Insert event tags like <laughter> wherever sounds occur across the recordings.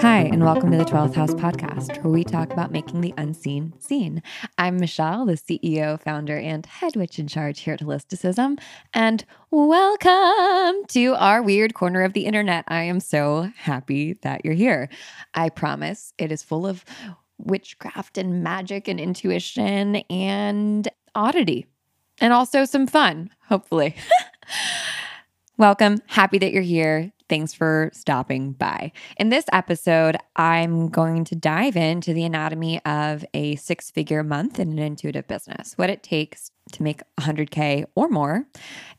Hi, and welcome to the 12th House podcast, where we talk about making the unseen seen. I'm Michelle, the CEO, founder, and head witch in charge here at Holisticism, and welcome to our weird corner of the internet. I am so happy that you're here. I promise it is full of witchcraft and magic and intuition and oddity, and also some fun, hopefully. <laughs> Welcome. Happy that you're here. Thanks for stopping by. In this episode, I'm going to dive into the anatomy of a six figure month in an intuitive business, what it takes to make 100K or more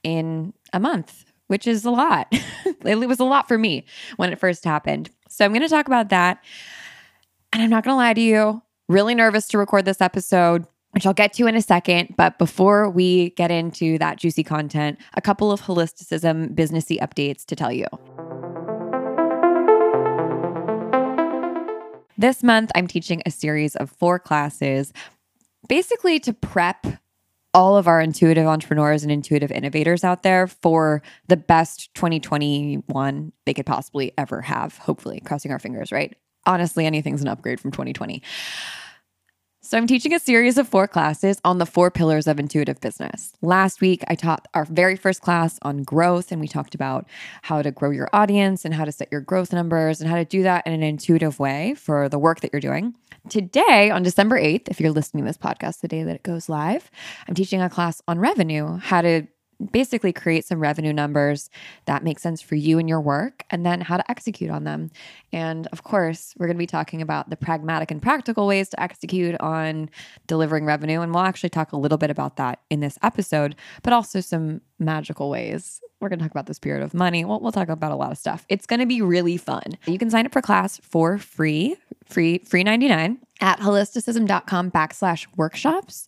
in a month, which is a lot. <laughs> it was a lot for me when it first happened. So I'm going to talk about that. And I'm not going to lie to you, really nervous to record this episode which I'll get to in a second. But before we get into that juicy content, a couple of holisticism businessy updates to tell you. This month, I'm teaching a series of four classes, basically to prep all of our intuitive entrepreneurs and intuitive innovators out there for the best 2021 they could possibly ever have. Hopefully, crossing our fingers, right? Honestly, anything's an upgrade from 2020. So, I'm teaching a series of four classes on the four pillars of intuitive business. Last week, I taught our very first class on growth, and we talked about how to grow your audience and how to set your growth numbers and how to do that in an intuitive way for the work that you're doing. Today, on December 8th, if you're listening to this podcast the day that it goes live, I'm teaching a class on revenue, how to basically create some revenue numbers that make sense for you and your work, and then how to execute on them. And of course, we're going to be talking about the pragmatic and practical ways to execute on delivering revenue. And we'll actually talk a little bit about that in this episode, but also some magical ways. We're going to talk about the spirit of money. We'll, we'll talk about a lot of stuff. It's going to be really fun. You can sign up for class for free, free, free 99 at holisticism.com backslash workshops.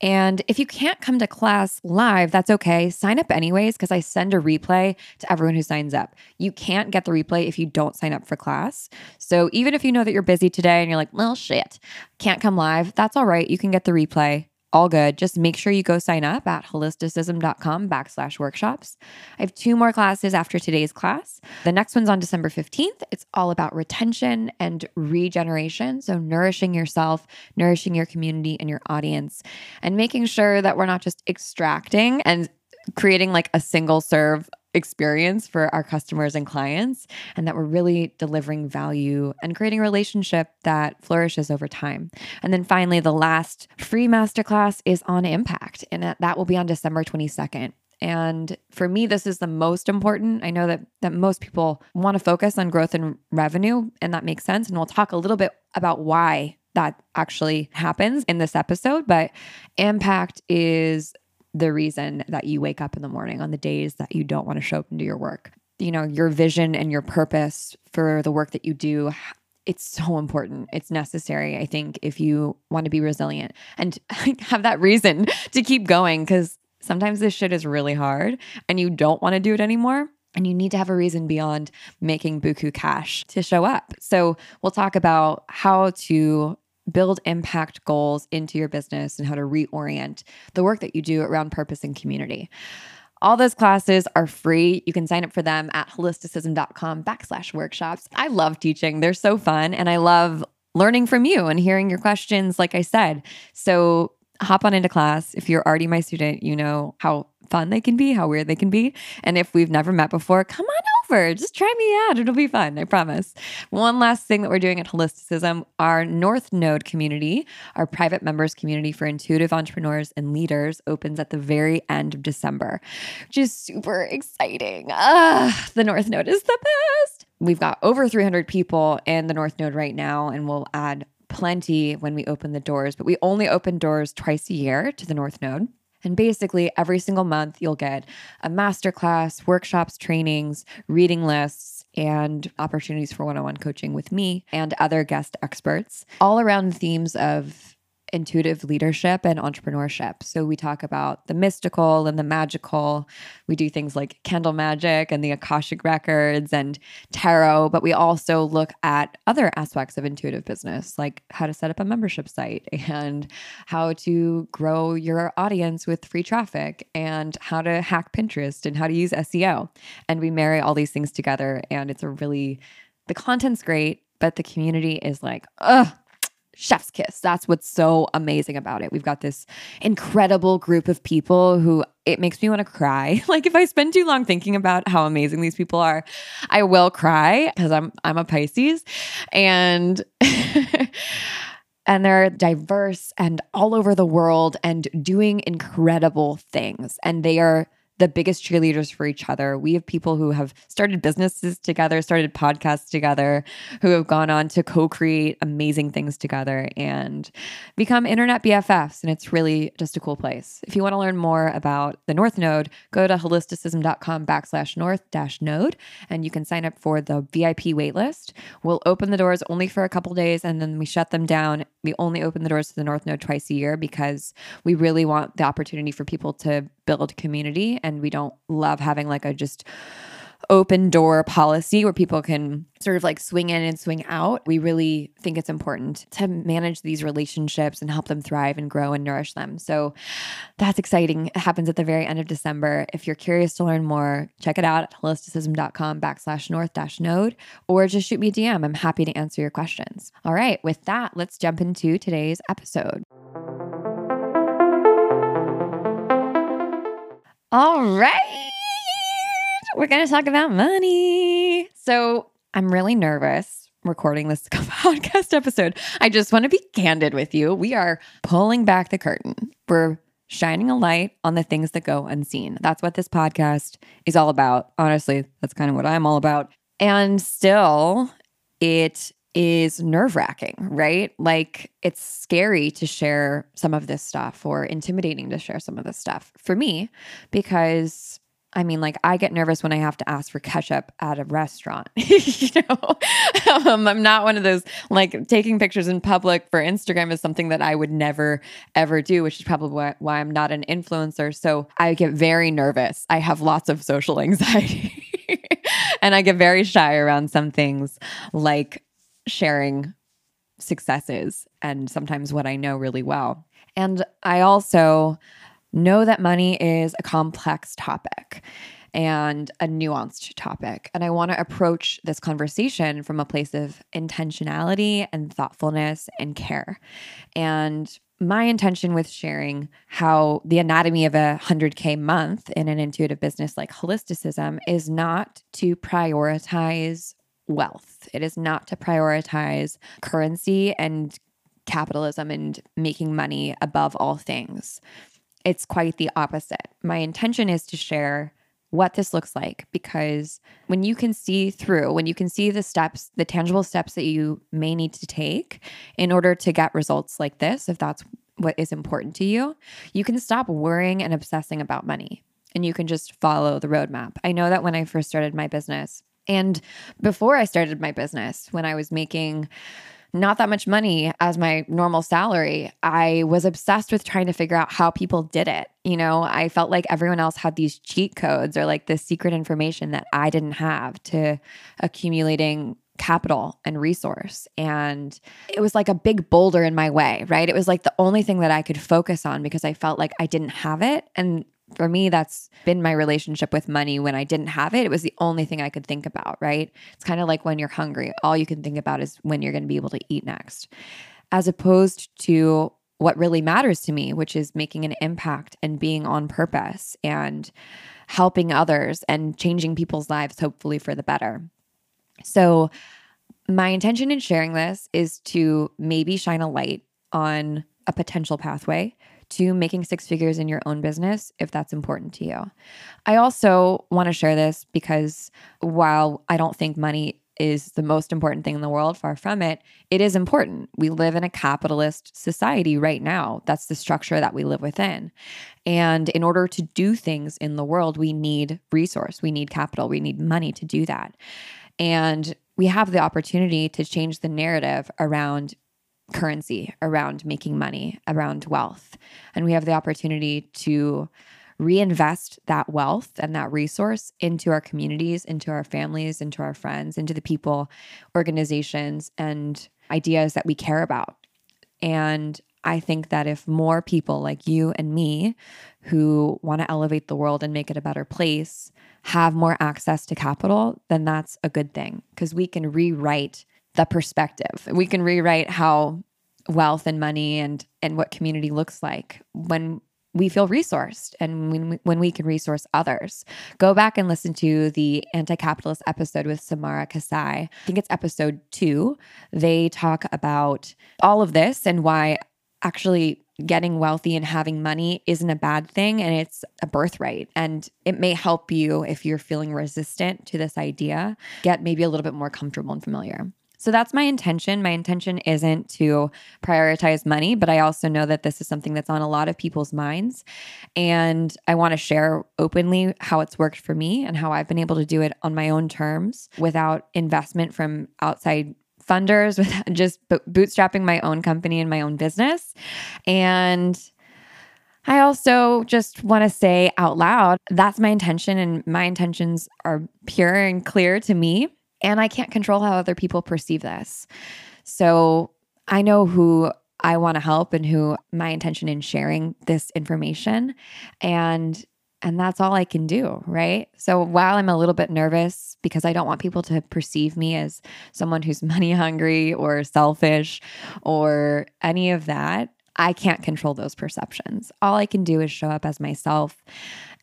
And if you can't come to class live, that's okay. Sign up anyways, because I send a replay to everyone who signs up. You can't get the replay if you don't sign up for class. So even if you know that you're busy today and you're like, well, shit, can't come live, that's all right. You can get the replay all good. Just make sure you go sign up at holisticism.com backslash workshops. I have two more classes after today's class. The next one's on December 15th. It's all about retention and regeneration. So, nourishing yourself, nourishing your community and your audience, and making sure that we're not just extracting and creating like a single serve experience for our customers and clients, and that we're really delivering value and creating a relationship that flourishes over time. And then finally, the last free masterclass is on impact, and that will be on December 22nd. And for me, this is the most important. I know that that most people want to focus on growth and revenue, and that makes sense. And we'll talk a little bit about why that actually happens in this episode. But impact is the reason that you wake up in the morning on the days that you don't want to show up and do your work. You know, your vision and your purpose for the work that you do <sighs> it's so important. It's necessary, I think, if you want to be resilient and <laughs> have that reason <laughs> to keep going because sometimes this shit is really hard and you don't want to do it anymore. And you need to have a reason beyond making buku cash to show up. So, we'll talk about how to build impact goals into your business and how to reorient the work that you do around purpose and community. All those classes are free. You can sign up for them at holisticism.com backslash workshops. I love teaching. They're so fun. And I love learning from you and hearing your questions, like I said. So hop on into class. If you're already my student, you know how fun they can be, how weird they can be. And if we've never met before, come on over. Just try me out. It'll be fun. I promise. One last thing that we're doing at Holisticism, our North Node community, our private members community for intuitive entrepreneurs and leaders, opens at the very end of December, which is super exciting. Ah, the North Node is the best. We've got over 300 people in the North Node right now, and we'll add plenty when we open the doors, but we only open doors twice a year to the North Node. And basically, every single month, you'll get a masterclass, workshops, trainings, reading lists, and opportunities for one on one coaching with me and other guest experts, all around themes of intuitive leadership and entrepreneurship. So we talk about the mystical and the magical. We do things like candle magic and the Akashic records and tarot, but we also look at other aspects of intuitive business, like how to set up a membership site and how to grow your audience with free traffic and how to hack Pinterest and how to use SEO. And we marry all these things together and it's a really the content's great, but the community is like, ugh, chef's kiss. That's what's so amazing about it. We've got this incredible group of people who it makes me want to cry. <laughs> Like if I spend too long thinking about how amazing these people are, I will cry because I'm I'm a Pisces and <laughs> and they're diverse and all over the world and doing incredible things and they are the biggest cheerleaders for each other. We have people who have started businesses together, started podcasts together, who have gone on to co create amazing things together and become internet BFFs. And it's really just a cool place. If you want to learn more about the North Node, go to holisticism.com backslash north dash node and you can sign up for the VIP waitlist. We'll open the doors only for a couple days and then we shut them down. We only open the doors to the North Node twice a year because we really want the opportunity for people to build community and we don't love having like a just open door policy where people can sort of like swing in and swing out. We really think it's important to manage these relationships and help them thrive and grow and nourish them. So that's exciting. It happens at the very end of December. If you're curious to learn more, check it out at holisticism.com backslash north dash node or just shoot me a DM. I'm happy to answer your questions. All right, with that, let's jump into today's episode. All right. We're going to talk about money. So I'm really nervous recording this <laughs> podcast episode. I just want to be candid with you. We are pulling back the curtain. We're shining a light on the things that go unseen. That's what this podcast is all about. Honestly, that's kind of what I'm all about. And still, it is nerve wracking, right? Like it's scary to share some of this stuff or intimidating to share some of this stuff for me because I mean, like I get nervous when I have to ask for ketchup at a restaurant. <laughs> you know, um, I'm not one of those like taking pictures in public for Instagram is something that I would never ever do, which is probably why, why I'm not an influencer. So I get very nervous. I have lots of social <laughs> anxiety. and I get very shy around some things like sharing successes and sometimes what I know really well. And I also know that money is a complex topic and a nuanced topic. And I want to approach this conversation from a place of intentionality and thoughtfulness and care. And my intention with sharing how the anatomy of a 100K month in an intuitive business like holisticism is not to prioritize wealth. It is not to prioritize currency and capitalism and making money above all things. It's quite the opposite. My intention is to share what this looks like because when you can see through, when you can see the steps, the tangible steps that you may need to take in order to get results like this, if that's what is important to you, you can stop worrying and obsessing about money and you can just follow the roadmap. I know that when I first started my business, and before I started my business, when I was making not that much money as my normal salary, I was obsessed with trying to figure out how people did it. You know, I felt like everyone else had these cheat codes or like this secret information that I didn't have to accumulating capital and resource. And it was like a big boulder in my way, right? It was like the only thing that I could focus on because I felt like I didn't have it. And for me, that's been my relationship with money when I didn't have it. It was the only thing I could think about, right? It's kind of like when you're hungry, all you can think about is when you're going to be able to eat next, as opposed to what really matters to me, which is making an impact and being on purpose and helping others and changing people's lives, hopefully for the better. So, my intention in sharing this is to maybe shine a light on a potential pathway to making six figures in your own business if that's important to you. I also want to share this because while I don't think money is the most important thing in the world, far from it, it is important. We live in a capitalist society right now. That's the structure that we live within. And in order to do things in the world, we need resource, we need capital, we need money to do that. And we have the opportunity to change the narrative around currency around making money, around wealth. And we have the opportunity to reinvest that wealth and that resource into our communities, into our families, into our friends, into the people, organizations, and ideas that we care about. And I think that if more people like you and me who want to elevate the world and make it a better place have more access to capital, then that's a good thing because we can rewrite the perspective. We can rewrite how wealth and money and and what community looks like when we feel resourced and when we, when we can resource others. Go back and listen to the anti-capitalist episode with Samara Kasai. I think it's episode 2. They talk about all of this and why actually getting wealthy and having money isn't a bad thing and it's a birthright and it may help you if you're feeling resistant to this idea get maybe a little bit more comfortable and familiar so that's my intention. My intention isn't to prioritize money, but I also know that this is something that's on a lot of people's minds. And I want to share openly how it's worked for me and how I've been able to do it on my own terms without investment from outside funders, <laughs> with just bootstrapping my own company and my own business. And I also just want to say out loud that's my intention, and my intentions are pure and clear to me. And I can't control how other people perceive this. So I know who I want to help and who my intention in sharing this information. And and that's all I can do, right? So while I'm a little bit nervous because I don't want people to perceive me as someone who's <laughs> money hungry or selfish or any of that, I can't control those perceptions. All I can do is show up as myself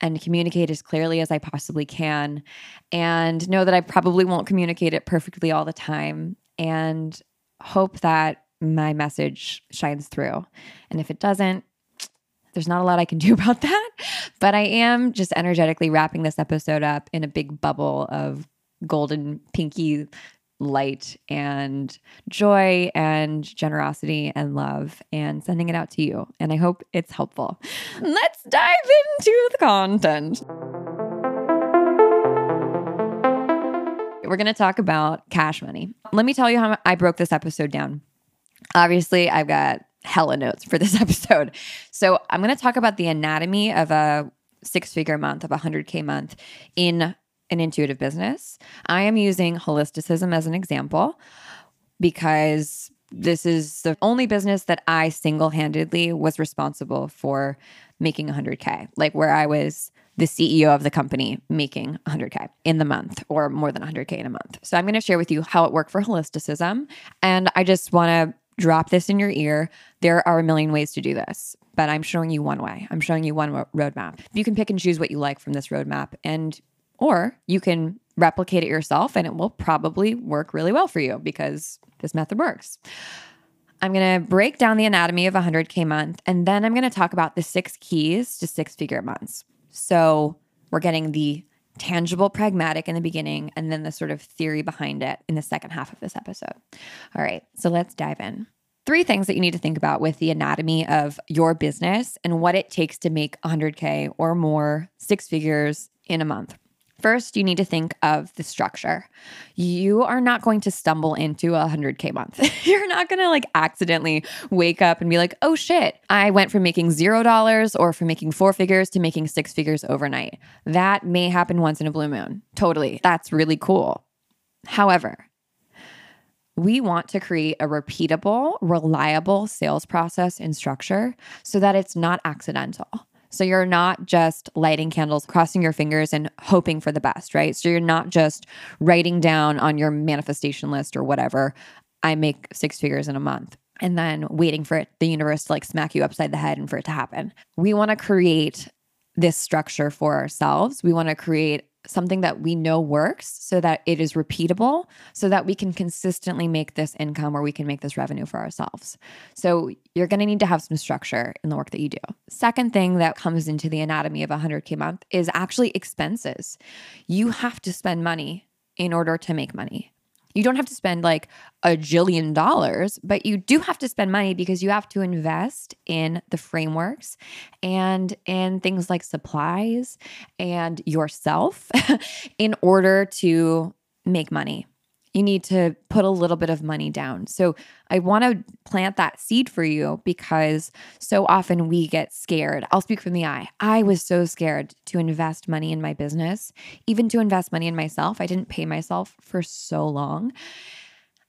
and communicate as clearly as I possibly can and know that I probably won't communicate it perfectly all the time and hope that my message shines through. And if it doesn't, there's not a lot I can <laughs> do about that. But I am just energetically wrapping this episode up in a big bubble of golden pinky light and joy and generosity and love and sending it out to you. And I hope it's helpful. Let's dive into the content. We're going to talk about cash money. Let me tell you how I broke this episode down. Obviously, I've got hella notes for this <laughs> episode. So, I'm going to talk about the anatomy of a six figure month, of a 100K month in an intuitive business. I am using holisticism as an example because this is the only business that I single handedly was responsible for making 100K, like where I was the CEO of the company making 100K in the month or more than 100K in a month. So I'm going to share with you how it worked for holisticism. And I just want to drop this in your ear. There are a million ways to do this, but I'm showing you one way. I'm showing you one roadmap. You can pick and choose what you like from this roadmap, and or you can replicate it yourself and it will probably work really well for you because this method works. I'm going to break down the anatomy of a 100K month and then I'm going to talk about the six keys to six figure months. So we're getting the tangible, pragmatic in the beginning and then the sort of theory behind it in the second half of this episode. All right, so let's dive in. Three things that you need to think about with the anatomy of your business and what it takes to make 100K or more, six figures in a month. First, you need to think of the structure. You are not going to stumble into a 100K month. <laughs> You're not going to like accidentally wake up and be like, oh shit, I went from making $0 or from making four figures to making six figures overnight. That may happen once in a blue moon. Totally. That's really cool. However, we want to create a repeatable, reliable sales process and structure so that it's not accidental. So you're not just lighting candles, crossing your fingers and hoping for the best, right? So you're not just writing down on your manifestation list or whatever, I make six figures in a month and then waiting for it, the universe to like smack you upside the head and for it to happen. We want to create this structure for ourselves. We want to create something that we know works so that it is repeatable so that we can consistently make this income or we can make this revenue for ourselves. So you're going to need to have some structure in the work that you do. Second thing that comes into the anatomy of a 100k month is actually expenses. You have to spend money in order to make money. You don't have to spend like a jillion dollars, but you do have to spend money because you have to invest in the frameworks and in things like supplies and yourself <laughs> in order to make money. You need to put a little bit of money down. So I want to plant that seed for you because so often we get scared. I'll speak from the eye. I was so scared to invest money in my business, even to invest money in myself. I didn't pay myself for so long.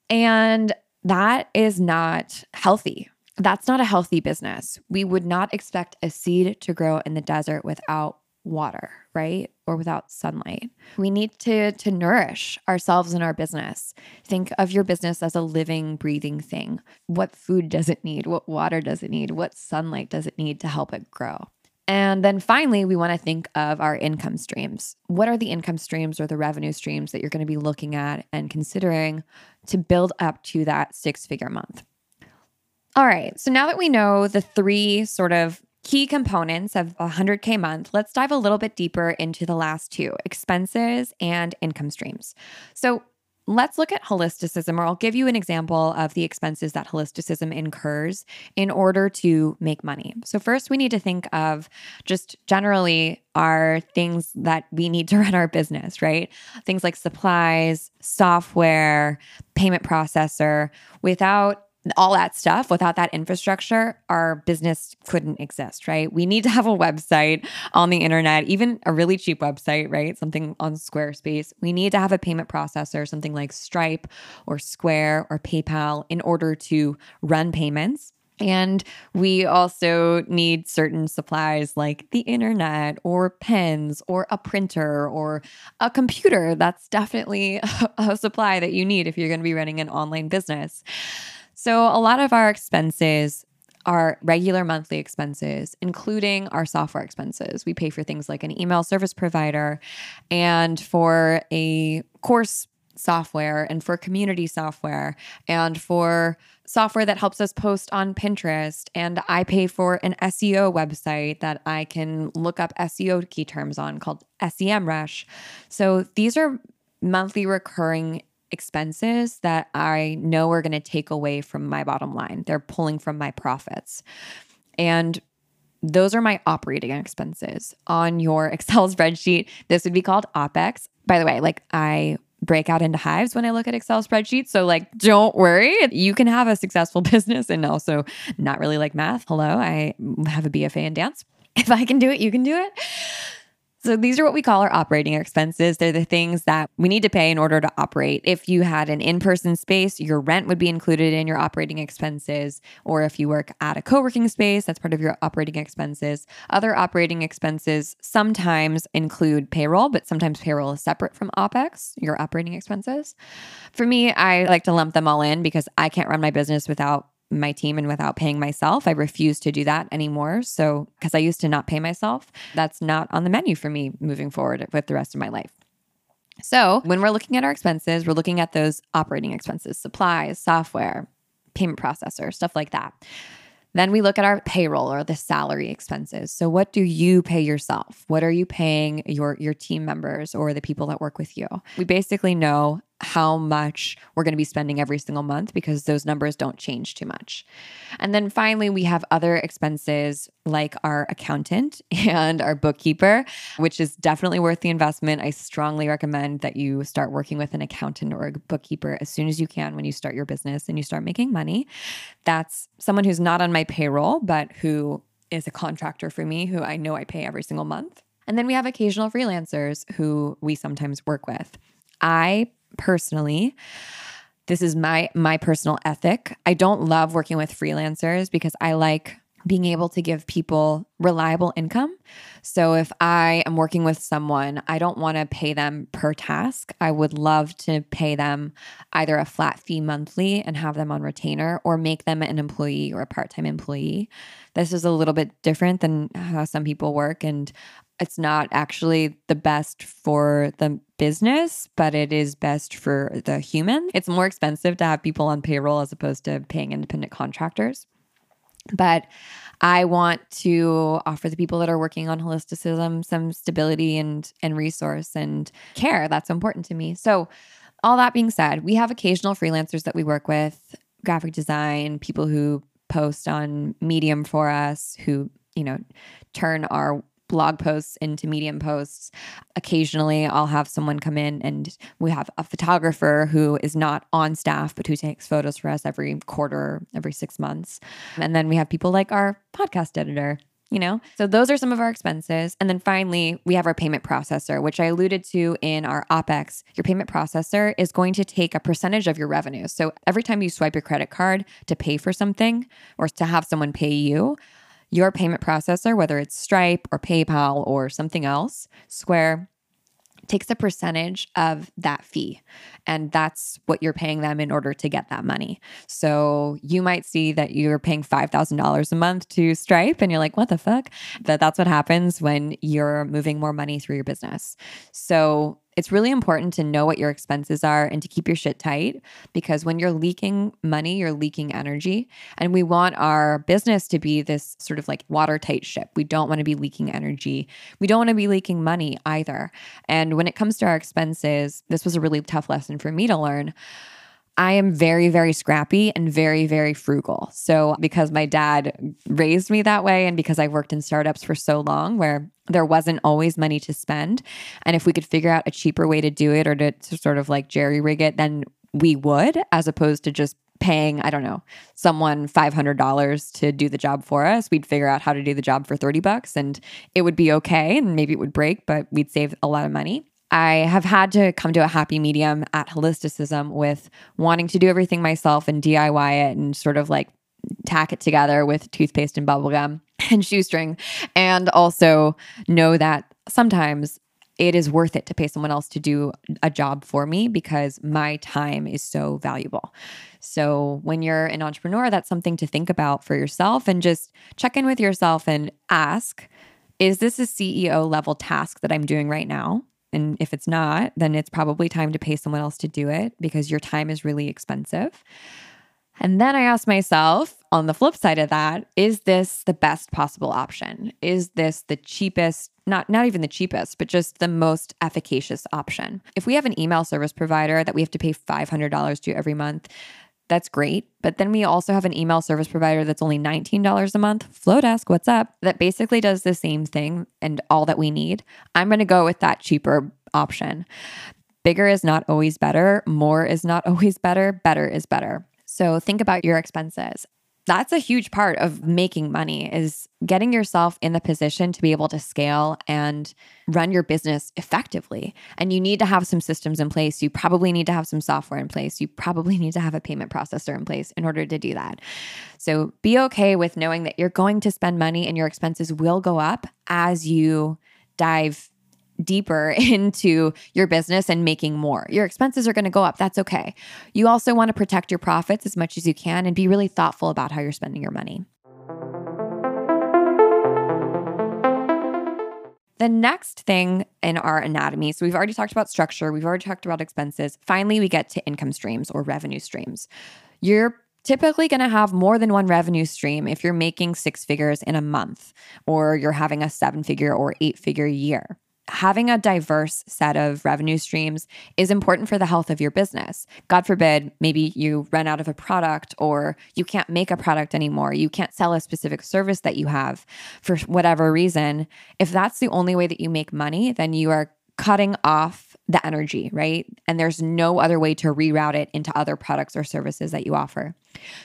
And that is not healthy. That's not a healthy business. We would not expect a seed to grow in the desert without water, right? Or without sunlight. We need to to nourish ourselves and our business. Think of your business as a living, breathing thing. What food does it need? What water does it need? What sunlight does it need to help it grow? And then finally, we want to think of our income streams. What are the income streams or the revenue streams that you're going to be looking at and considering to build up to that six figure month? All right. So now that we know the three sort of key components of a 100K month, let's dive a little bit deeper into the last two expenses and income streams. So, let's look at holisticism, or I'll give you an example of the expenses that holisticism incurs in order to make money. So, first, we need to think of just generally are things that we need to <laughs> run our business, right? Things like supplies, software, payment processor. Without all that stuff without that infrastructure our business couldn't exist right we need to have a website on the internet even a really cheap website right something on squarespace we need to have a payment processor something like stripe or square or paypal in order to run payments and we also need certain supplies like the internet or pens or a printer or a computer. That's definitely <laughs> a, supply that you need if you're going to be running an online business. So, a lot of our expenses are regular monthly expenses, including our software expenses. We pay for things like an email service provider and for a course software and for community software and for software that helps us post on Pinterest. And I pay for an SEO website that I can look up SEO key terms on called SEMrush. So these are monthly recurring expenses that I know are going to take away from my bottom line. They're pulling from my profits. And those are my operating expenses. On your <laughs> Excel spreadsheet, this would be called OPEX. By the way, like I break out into hives when I look at Excel spreadsheets. So, like, don't worry. You can have a successful <laughs> business and also not really like math. Hello, I have a BFA in dance. If I can do it, you can do it. So these are what we call our operating expenses. They're the things that we need to pay in order to operate. If you had an in-person space, your rent would be included in your operating expenses, or if you work at a co-working space, that's part of your operating expenses. Other operating expenses sometimes include payroll, but sometimes payroll is separate from OPEX, your operating expenses. For me, I like to lump them all in because I can't run my business without my team and without paying myself. I refuse to do that anymore. So, because I used to not pay myself, that's not on the menu for me moving forward with the rest of my life. So, when we're looking at our expenses, we're looking at those operating expenses, supplies, software, payment processor, stuff like that. Then we look at our payroll or the salary expenses. So what do you pay yourself? What are you paying your your team members or the people that work with you? We basically know how much we're going to be spending every single month because those numbers don't change too much. And then finally, we have other expenses like our accountant <laughs> and our bookkeeper, which is definitely worth the investment. I strongly recommend that you start working with an accountant or a bookkeeper as soon as you can when you start your business and you start making money. That's someone who's not on my payroll, but who is a contractor for me who I know I pay every single month. And then we have occasional freelancers who we sometimes work with. I personally this is my my personal ethic. I don't love working with freelancers because I like being able to give people reliable income. So if I am working with someone, I don't want to pay them per task. I would love to pay them either a flat fee monthly and have them on retainer or make them an employee or a part-time employee. This is a little bit different than how some people work and it's not actually the best for the business, but it is best for the human. It's more expensive to have people on payroll as opposed to paying independent contractors. But I want to offer the people that are working on holisticism some stability and and resource and care. That's important to me. So all that being said, we have occasional freelancers that we work with, graphic design, people who post on Medium for us, who, you know, turn our blog posts into medium posts. Occasionally, I'll have someone come in and we have a photographer who is not on staff, but who takes photos for us every quarter, every six months. And then we have people like our podcast editor you know? So those are some of our expenses. And then finally, we have our payment processor, which I alluded to in our OPEX. Your payment processor is going to take a percentage of your revenue. So every time you swipe your credit card to pay for something or to have someone pay you, your payment processor, whether it's Stripe or PayPal or something else, Square, takes a percentage of that fee. And that's what you're paying them in order to get that money. So you might see that you're paying $5,000 a month to Stripe and you're like, what the fuck? That that's what happens when you're moving more money through your business. So it's really important to know what your expenses are and to keep your shit tight because when you're leaking money, you're leaking energy. And we want our business to be this sort of like watertight ship. We don't want to be leaking energy. We don't want to be leaking money either. And when it comes to our expenses, this was a really tough lesson for me to learn. I am very, very scrappy and very, very frugal. So, because my dad raised me that way, and because I worked in startups for so long where there wasn't always money to spend, and if we could figure out a cheaper way to do it or to, to sort of like jerry rig it, then we would, as opposed to just paying, I don't know, someone $500 to do the job for us. We'd figure out how to do the job for 30 bucks and it would be okay. And maybe it would break, but we'd save a lot of money. I have had to come to a happy medium at holisticism with wanting to do everything myself and DIY it and sort of like tack it together with toothpaste and bubblegum <laughs> and shoestring. And also know that sometimes it is worth it to pay someone else to do a job for me because my time is so valuable. So, when you're an entrepreneur, that's something to think about for yourself and just check in with yourself and ask Is this a CEO level task that I'm doing right now? And if it's not, then it's probably time to pay someone else to do it because your time is really expensive. And then I asked myself, on the flip side of that, is this the best possible option? Is this the cheapest, not not even the cheapest, but just the most efficacious option? If we have an email service provider that we have to pay $500 to every month, that's great. But then we also have an email service provider that's only $19 a month, Flodesk, what's up? That basically does the same thing and all that we need. I'm going to go with that cheaper option. Bigger is not always better, more is not <laughs> always better, better is better. So think about your expenses that's a huge part of making money is getting yourself in the position to be able to scale and run your business effectively. And you need to have some systems in place. You probably need to have some software in place. You probably <laughs> need to have a payment processor in place in order to do that. So be okay with knowing that you're going to spend money and your expenses will go up as you dive deeper <laughs> into your business and making more. Your expenses are going to go up. That's okay. You also want to protect your profits as much as you can and be really thoughtful about how you're spending your money. The next thing in our anatomy, so we've already talked about structure, we've already talked about expenses. Finally, we get to income streams or revenue streams. You're typically going to have more than one revenue stream if you're making six figures in a month or you're having a seven figure or eight figure year having a diverse set of revenue streams is important for the health of your business. God forbid, maybe you run out of a product or you can't make a product anymore. You can't sell a specific service that you have for whatever reason. If that's the only way that you make money, then you are cutting off the energy, right? And there's no other way to reroute it into other products or services that you offer.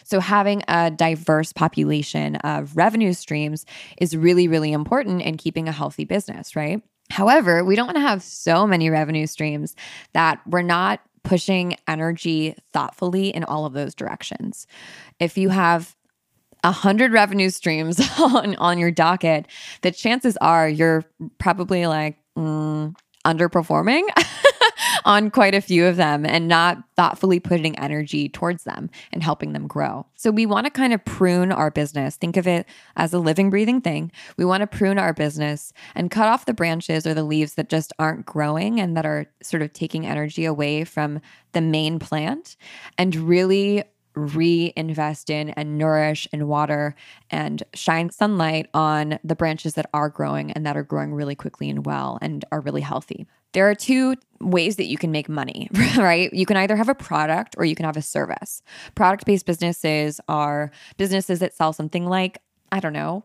So, having a diverse population of revenue streams is really, really important in keeping a healthy business, right? However, we don't want to have so many revenue streams that we're not pushing energy thoughtfully in all of those directions. If you have a hundred revenue streams <laughs> on on your docket, the chances are you're probably like mm, underperforming. <laughs> <laughs> on quite a few of them and not thoughtfully putting energy towards them and helping them grow. So we want to kind of prune our business. Think of it as a living, breathing thing. We want to prune our business and cut off the branches or the leaves that just aren't growing and that are sort of taking energy away from the main plant and really reinvest in and nourish and water and shine sunlight on the branches that are growing and that are growing really quickly and well and are really healthy. There are two ways that you can make money, <laughs> right? You can either have a product or you can have a service. Product based businesses are businesses that sell something like, I don't know,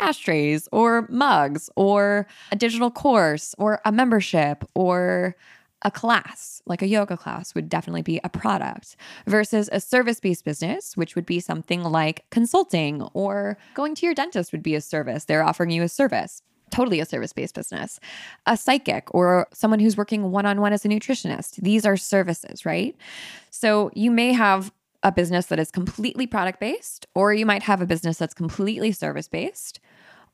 ashtrays or mugs or a digital course or a membership or a class, like a yoga class, would definitely be a product versus a service based business, which would be something like consulting or going to your dentist would be a service. They're offering you a service. Totally a service based business. A psychic or someone who's working one on one as a nutritionist. These are services, right? So you may have a business that is completely product based, or you might have a business that's completely service based.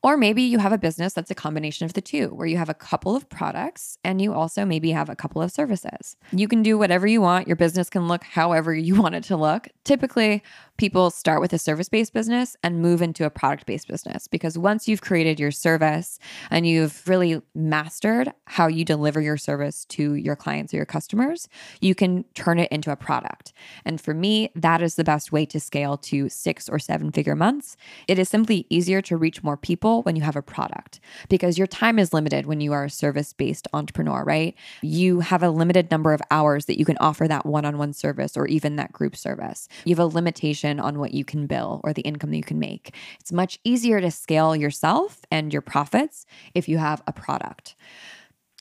Or maybe you have a business that's a combination of the two, where you have a couple of products and you also maybe have a couple of services. You can do whatever you want. Your business can look however you <laughs> want it to look. Typically, people start with a service based business and move into a product based business because once you've created your service and you've really mastered how you deliver your service to your clients or your customers, you can turn it into a product. And for me, that is the best way to scale to six or seven figure months. It is simply easier to reach more people when you have a product because your time is limited when you are a service based entrepreneur, right? You have a limited number of hours that you can offer that one on one service or even that group service. You have a limitation on what you can bill or the income that you can make. It's much easier to scale yourself and your profits if you have a product.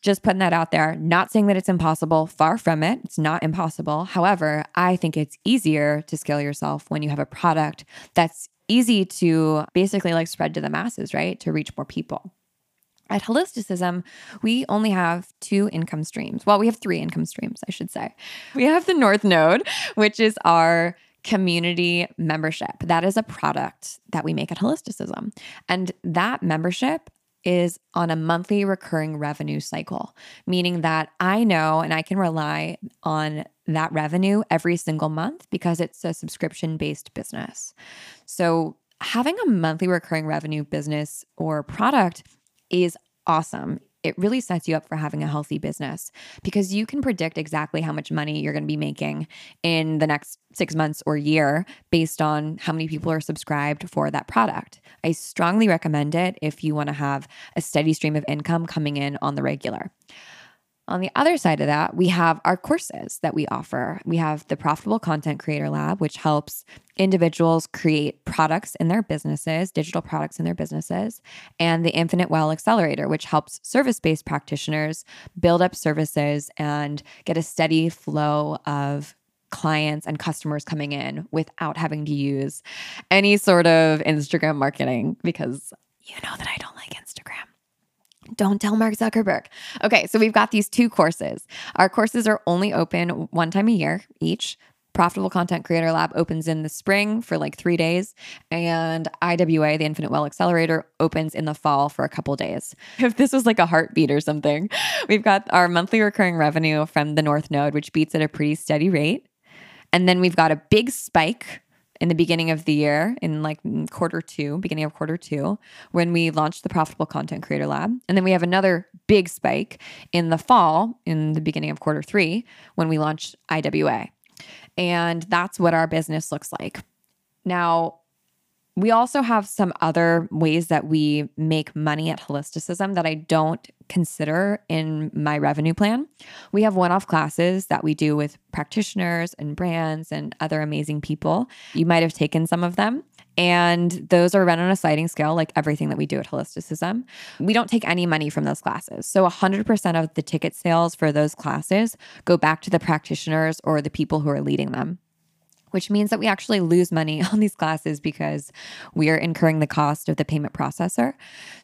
Just putting that out there, not saying that it's impossible, far from it. It's not impossible. However, I think it's easier to scale yourself when you have a product that's easy to basically like spread to the masses, right? To reach more people. At Holisticism, we only have two income streams. Well, we have three income streams, I should say. We have the North Node, which is our community membership. That is a product that we make at Holisticism. And that membership is on a monthly recurring revenue cycle, meaning that I know and I can rely on that revenue every single month because it's a subscription based business. So, having a monthly recurring revenue business or product is awesome it really sets you up for having a healthy business because you can predict exactly how much money you're going to be making in the next six months or year based on how many people are subscribed for that product. I strongly recommend it if you want to have a steady stream of income coming in on the regular. On the other side of that, we have our courses that we offer. We have the Profitable Content Creator Lab, which helps individuals create products in their businesses, digital products in their businesses, and the Infinite Well Accelerator, which helps service based practitioners build up services and get a steady flow of clients and customers coming in without having to use any sort of Instagram marketing because you know that I don't like Instagram. Don't tell Mark Zuckerberg. Okay, so we've got these two courses. Our courses are only open one time a year each. Profitable Content Creator Lab opens in the spring for like three days, and IWA, the Infinite Well Accelerator, opens in the fall for a couple days. <laughs> If this was like a heartbeat or something, we've got our monthly recurring revenue from the North Node, which beats at a pretty steady rate. And then we've got a big spike in the beginning of the year, in like mm, quarter two, beginning of quarter two, when we launched the Profitable Content Creator Lab. And then we have another big spike in the fall, in the beginning of quarter three, when we launched IWA. And that's what our business looks like. Now, we also have some other ways that we make money at Holisticism that I don't consider in my revenue plan. We have one off classes that we do with practitioners and brands and other amazing people. You might have taken some of them. And those are run on a sliding scale, like everything that we do at Holisticism. We don't take any money from those classes. So 100% of the ticket sales for those classes go back to the practitioners or the people who are leading them which means that we actually lose money <laughs> on these classes because we are incurring the cost of the payment processor.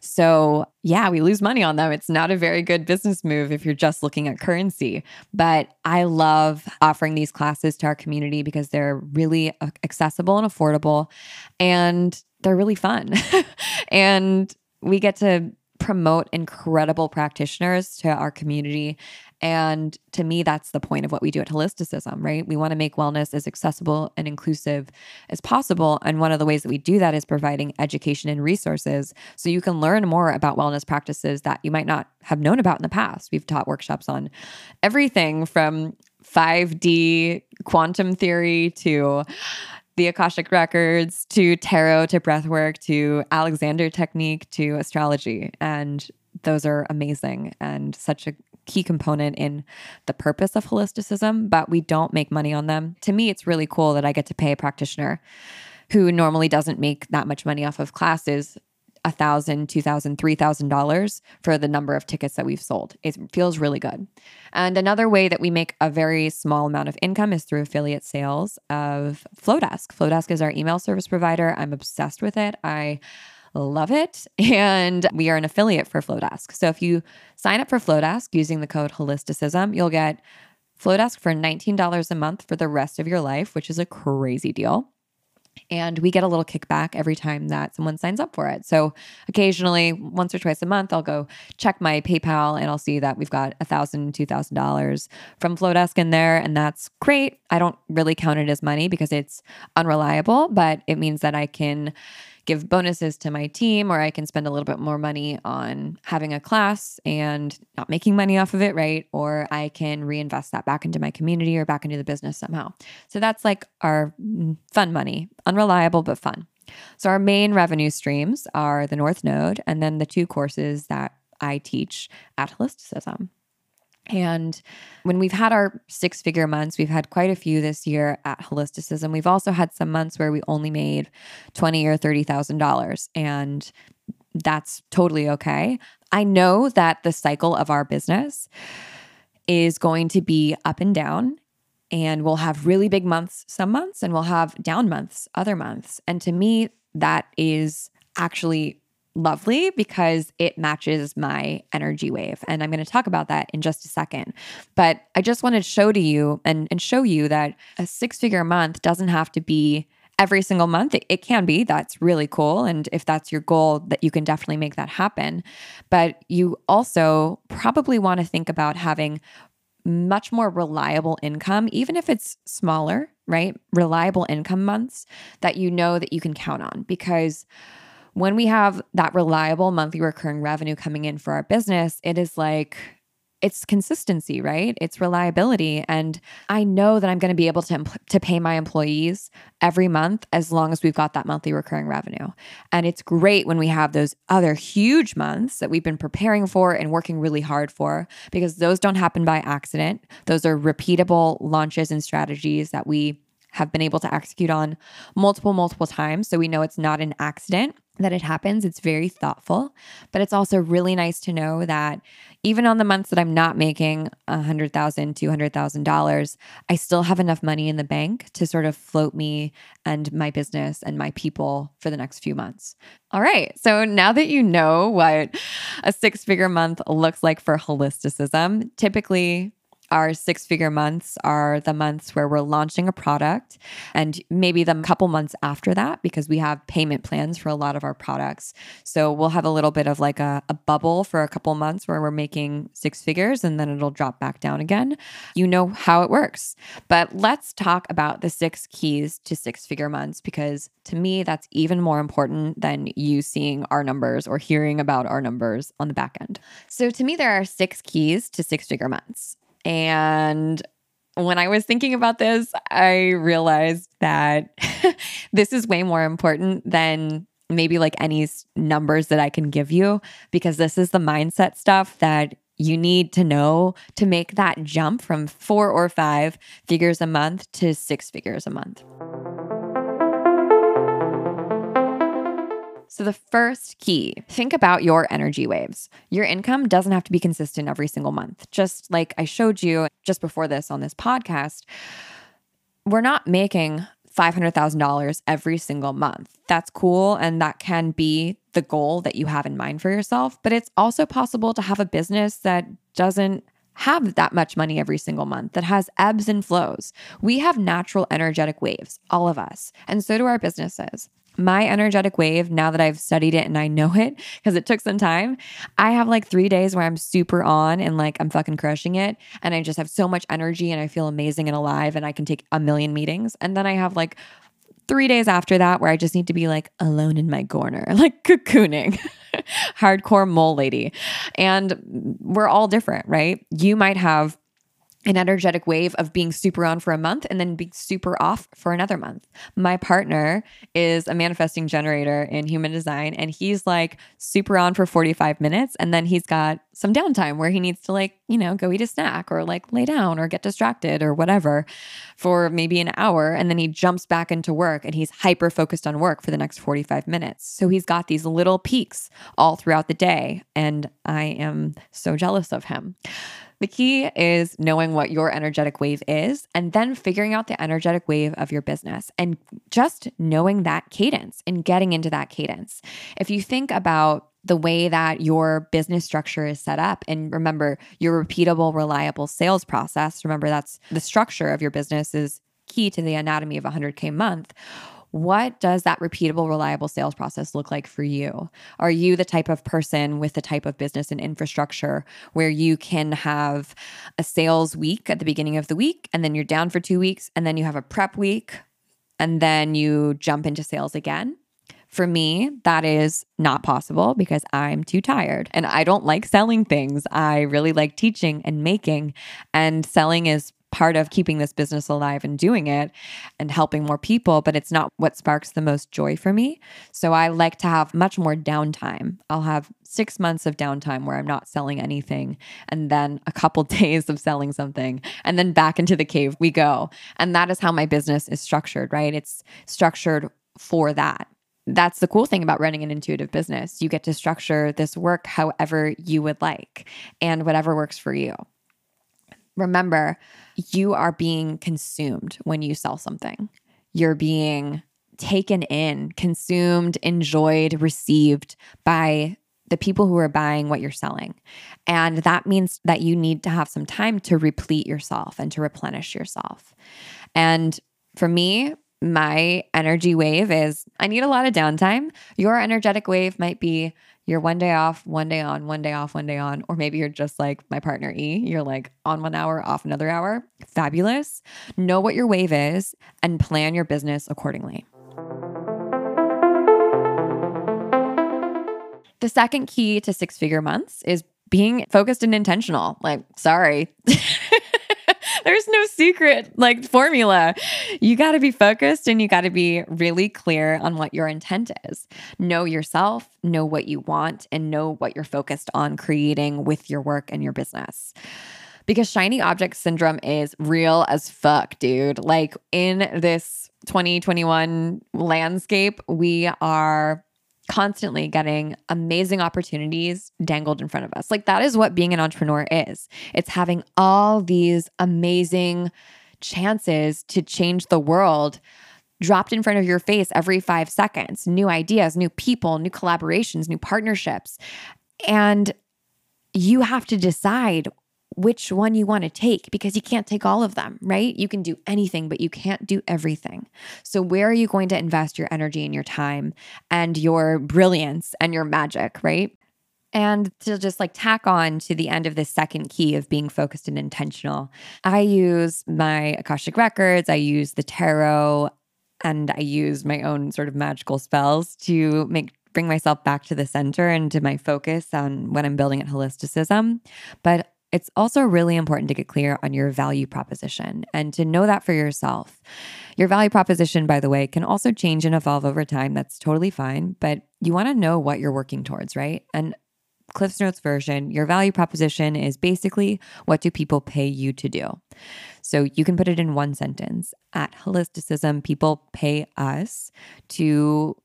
So, yeah, we lose money on them. It's not a very good business move if you're just looking at currency. But I love offering these classes to our community because they're really accessible and affordable and they're really fun. <laughs> and we get to promote incredible practitioners to our community and to me, that's the point of what we do at Holisticism, right? We want to make wellness as accessible and inclusive as possible. And one of the ways that we do that is providing education and resources so you can learn more about wellness practices that you might not have known about in the past. We've taught workshops on everything from 5D quantum theory to the Akashic Records to tarot to breathwork to Alexander technique to astrology. And those are amazing and such a key component in the purpose of holisticism, but we don't make money on them. To me, it's really cool that I get to pay a practitioner who normally doesn't make that much money off of classes a thousand, two thousand, three thousand dollars for the number of tickets that we've sold. It feels really good. And another way that we make a very small amount of income is through affiliate sales of Flodesk. Flodesk is our email service provider. I'm obsessed with it. I love it. <laughs> And we are an affiliate for Flodesk. So if you sign up for Flodesk using the code holisticism, you'll get Flodesk for $19 a month for the rest of your life, which is a crazy deal. And we get a little kickback every time that someone signs up for it. So occasionally, once or twice a month, I'll go check my PayPal and I'll see that we've got a thousand, two thousand dollars from Flodesk in there, and that's great. I don't really count it as money because it's unreliable, but it means that I can give bonuses to my team, or I can spend a little bit more money on having a class and not making money off of it, right? Or I can reinvest that back into my community or back into the business somehow. So that's like our mm, fun money, unreliable, but fun. So our main revenue streams are the North Node and then the two courses that I teach at Holisticism. And when we've had our six figure months, we've had quite a few this year at Holisticism. We've also had some months where we only made twenty or thirty thousand dollars, and that's totally okay. I know that the cycle of our business is going to be up and down, and we'll have really big months some months, and we'll have down months other months. And to me, that is actually lovely because it matches my energy wave. And I'm going to talk about that in just a second. But I just wanted to show to you and, and show you that a six figure month doesn't have to be every single month. It, it can be. That's really cool. And if that's your goal, that you can definitely make that happen. But you also probably want to think about having much more reliable income, even if it's smaller, right? Reliable income months that you know that you can count on because when we have that reliable monthly recurring revenue coming in for our business, it is like, it's consistency, right? It's reliability. And I know that I'm going to be able to, to pay my employees every month as long as we've got that monthly recurring revenue. And it's great when we have those other huge months that we've been preparing for and working really hard for, because those don't happen by accident. Those are repeatable launches and strategies that we have been able to execute on multiple, multiple times. So we know it's not an accident that it happens. It's very thoughtful, but it's also really nice to know that even on the months that I'm not making $100,000, $200,000, I still have enough money in the bank to sort of float me and my business and my people for the next few months. All right. So now that you know what a six figure month looks like for holisticism, typically our six figure months are the months where we're launching a product and maybe the couple months after that because we have payment plans for a lot of our products. So we'll have a little bit of like a, a bubble for a couple months where we're making six figures and then it'll drop back down again. You know how it works. But let's talk about the six keys to six figure months because to me, that's even more important than you seeing our numbers or hearing about our numbers on the back end. So to me, there are six keys to six figure months. And when I was thinking about this, I realized that <laughs> this is way more important than maybe like any numbers that I can give you, because this is the mindset stuff that you need to know to make that jump from four or five figures a month to six figures a month. So, the first key think about your energy waves. Your income doesn't have to be consistent every single month. Just like I showed you just before this on this podcast, we're not making $500,000 every single month. That's cool. And that can be the goal that you have in mind for yourself. But it's also possible to have a business that doesn't have that much money every single month, that has ebbs and flows. We have natural energetic waves, all of us. And so do our businesses my energetic wave, now that I've studied it and I know it because it took some time, I have like three days where I'm super on and like I'm fucking crushing it. And I just have so much energy and I feel amazing and alive and I can take a million meetings. And then I have like three days after that where I just need to be like alone in my corner, <laughs> like cocooning, <laughs> hardcore mole lady. And we're all different, right? You might have an energetic wave of being super on for a month and then being super off for another month. My partner is a manifesting generator in human design and he's like super on for 45 minutes and then he's got some downtime where he needs to like, you know, go eat a snack or like lay down or get distracted or whatever for maybe an hour and then he jumps back into work and he's hyper focused on work for the next 45 minutes. So he's got these little peaks all throughout the day and I am so jealous of him. The key is knowing what your energetic wave is and then figuring out the energetic wave of your business and just knowing that cadence and getting into that cadence. If you think about the way that your business structure is set up. And remember, your repeatable, reliable sales process, remember that's the structure of your business is key to the anatomy of a 100K month. What does that repeatable, reliable sales process look like for you? Are you the type of person with the type of business and infrastructure where you can have a sales week at the beginning of the week and then you're down for two weeks and then you have a prep week and then you jump into sales again? For me, that is not possible because I'm too tired and I don't like selling things. I really like teaching and making, and selling is part of keeping this business alive and doing it and helping more people, but it's not what sparks the most joy for me. So I like to have much more downtime. I'll have six months of downtime where I'm not selling anything, and then a couple <laughs> days of selling something, and then back into the cave we go. And that is how my business is structured, right? It's structured for that that's the cool thing about running an intuitive business. You get to structure this work however you would like and whatever works for you. Remember, you are being consumed when you sell something. You're being taken in, consumed, enjoyed, received by the people who are buying what you're selling. And that means that you need to have some time to replete yourself and to replenish yourself. And for me, my energy wave is I need a lot of downtime. Your energetic wave might be you're one day off, one day on, one day off, one day on. Or maybe you're just like my partner E, you're like on one hour, off another hour. Fabulous. Know what your wave is and plan your business accordingly. The second key to six figure months is being focused and intentional. Like, sorry. <laughs> There's no secret like formula. You got to be focused and you got to be really clear on what your intent is. Know yourself, know what you want, and know what you're focused on creating with your work and your business because shiny object syndrome is real as fuck, dude. Like in this 2021 landscape, we are constantly getting amazing opportunities dangled in front of us. Like that is what being an entrepreneur is. It's having all these amazing chances to change the world dropped in front of your face every 5 seconds. New ideas, new people, new collaborations, new partnerships. And you have to decide which one you want to take because you can't take all of them, right? You can do anything, but you can't do everything. So, where are you going to invest your energy and your time and your brilliance and your magic, right? And to just like tack on to the end of this second key of being focused and intentional, I use my Akashic records, I use the tarot, and I use my own sort of magical spells to make bring myself back to the center and to my focus on when I'm building at holisticism. But it's also really important to get clear on your value proposition and to know that for yourself. Your value proposition, by the way, can also change and evolve over time. That's totally fine, but you want to know what you're working towards, right? And Cliff's Notes version, your value proposition is basically what do people pay you to do? So you can put it in one sentence. At Holisticism, people pay us to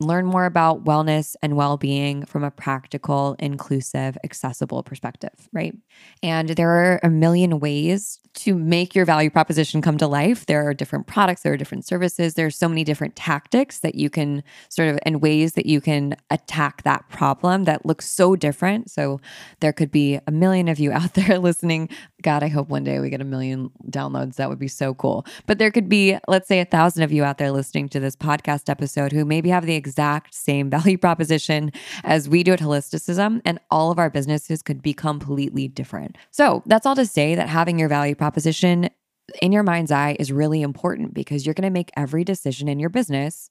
learn more about wellness and well being from a practical, inclusive, accessible perspective, right? And there are a million ways to make your value proposition come to life. There are different products, there are different services, there's so many different tactics that you can sort of, and ways that you can attack that problem that looks so different. So there could be a million of you <laughs> out there listening. God, I hope one day we get a million downloads. That would be so cool. But there could be, let's say, a thousand of you out there listening to this podcast episode who maybe have the exact same <laughs> value proposition as we do at Holisticism, and all of our businesses could be completely different. So that's all to say that having your value proposition in your mind's eye is really important because you're going to make every decision in your business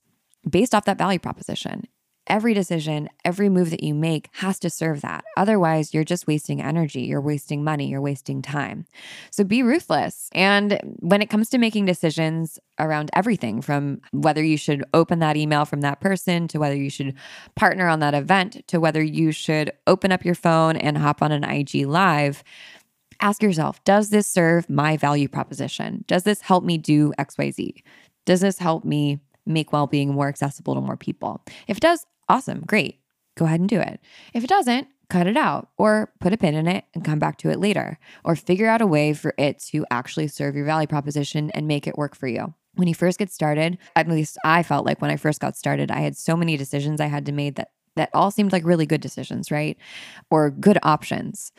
based off that value proposition. Every decision, every move that you make has to serve that. Otherwise, you're just wasting energy, you're wasting money, you're wasting time. So be ruthless. And when it comes to making decisions around everything from whether you should open that email from that person to whether you should partner on that event to whether you should open up your phone and hop on an IG live, ask yourself Does this serve my value proposition? Does this help me do XYZ? Does this help me make well being more accessible to more people? If it does, awesome, great. Go ahead and do it. If it doesn't, cut it out or put a pin in it and come back to it later, or figure out a way for it to actually serve your value proposition and make it work for you. When you first get started, at least I felt like when I first got started, I had so many decisions I had to make that that all seemed like really good decisions, right? Or good options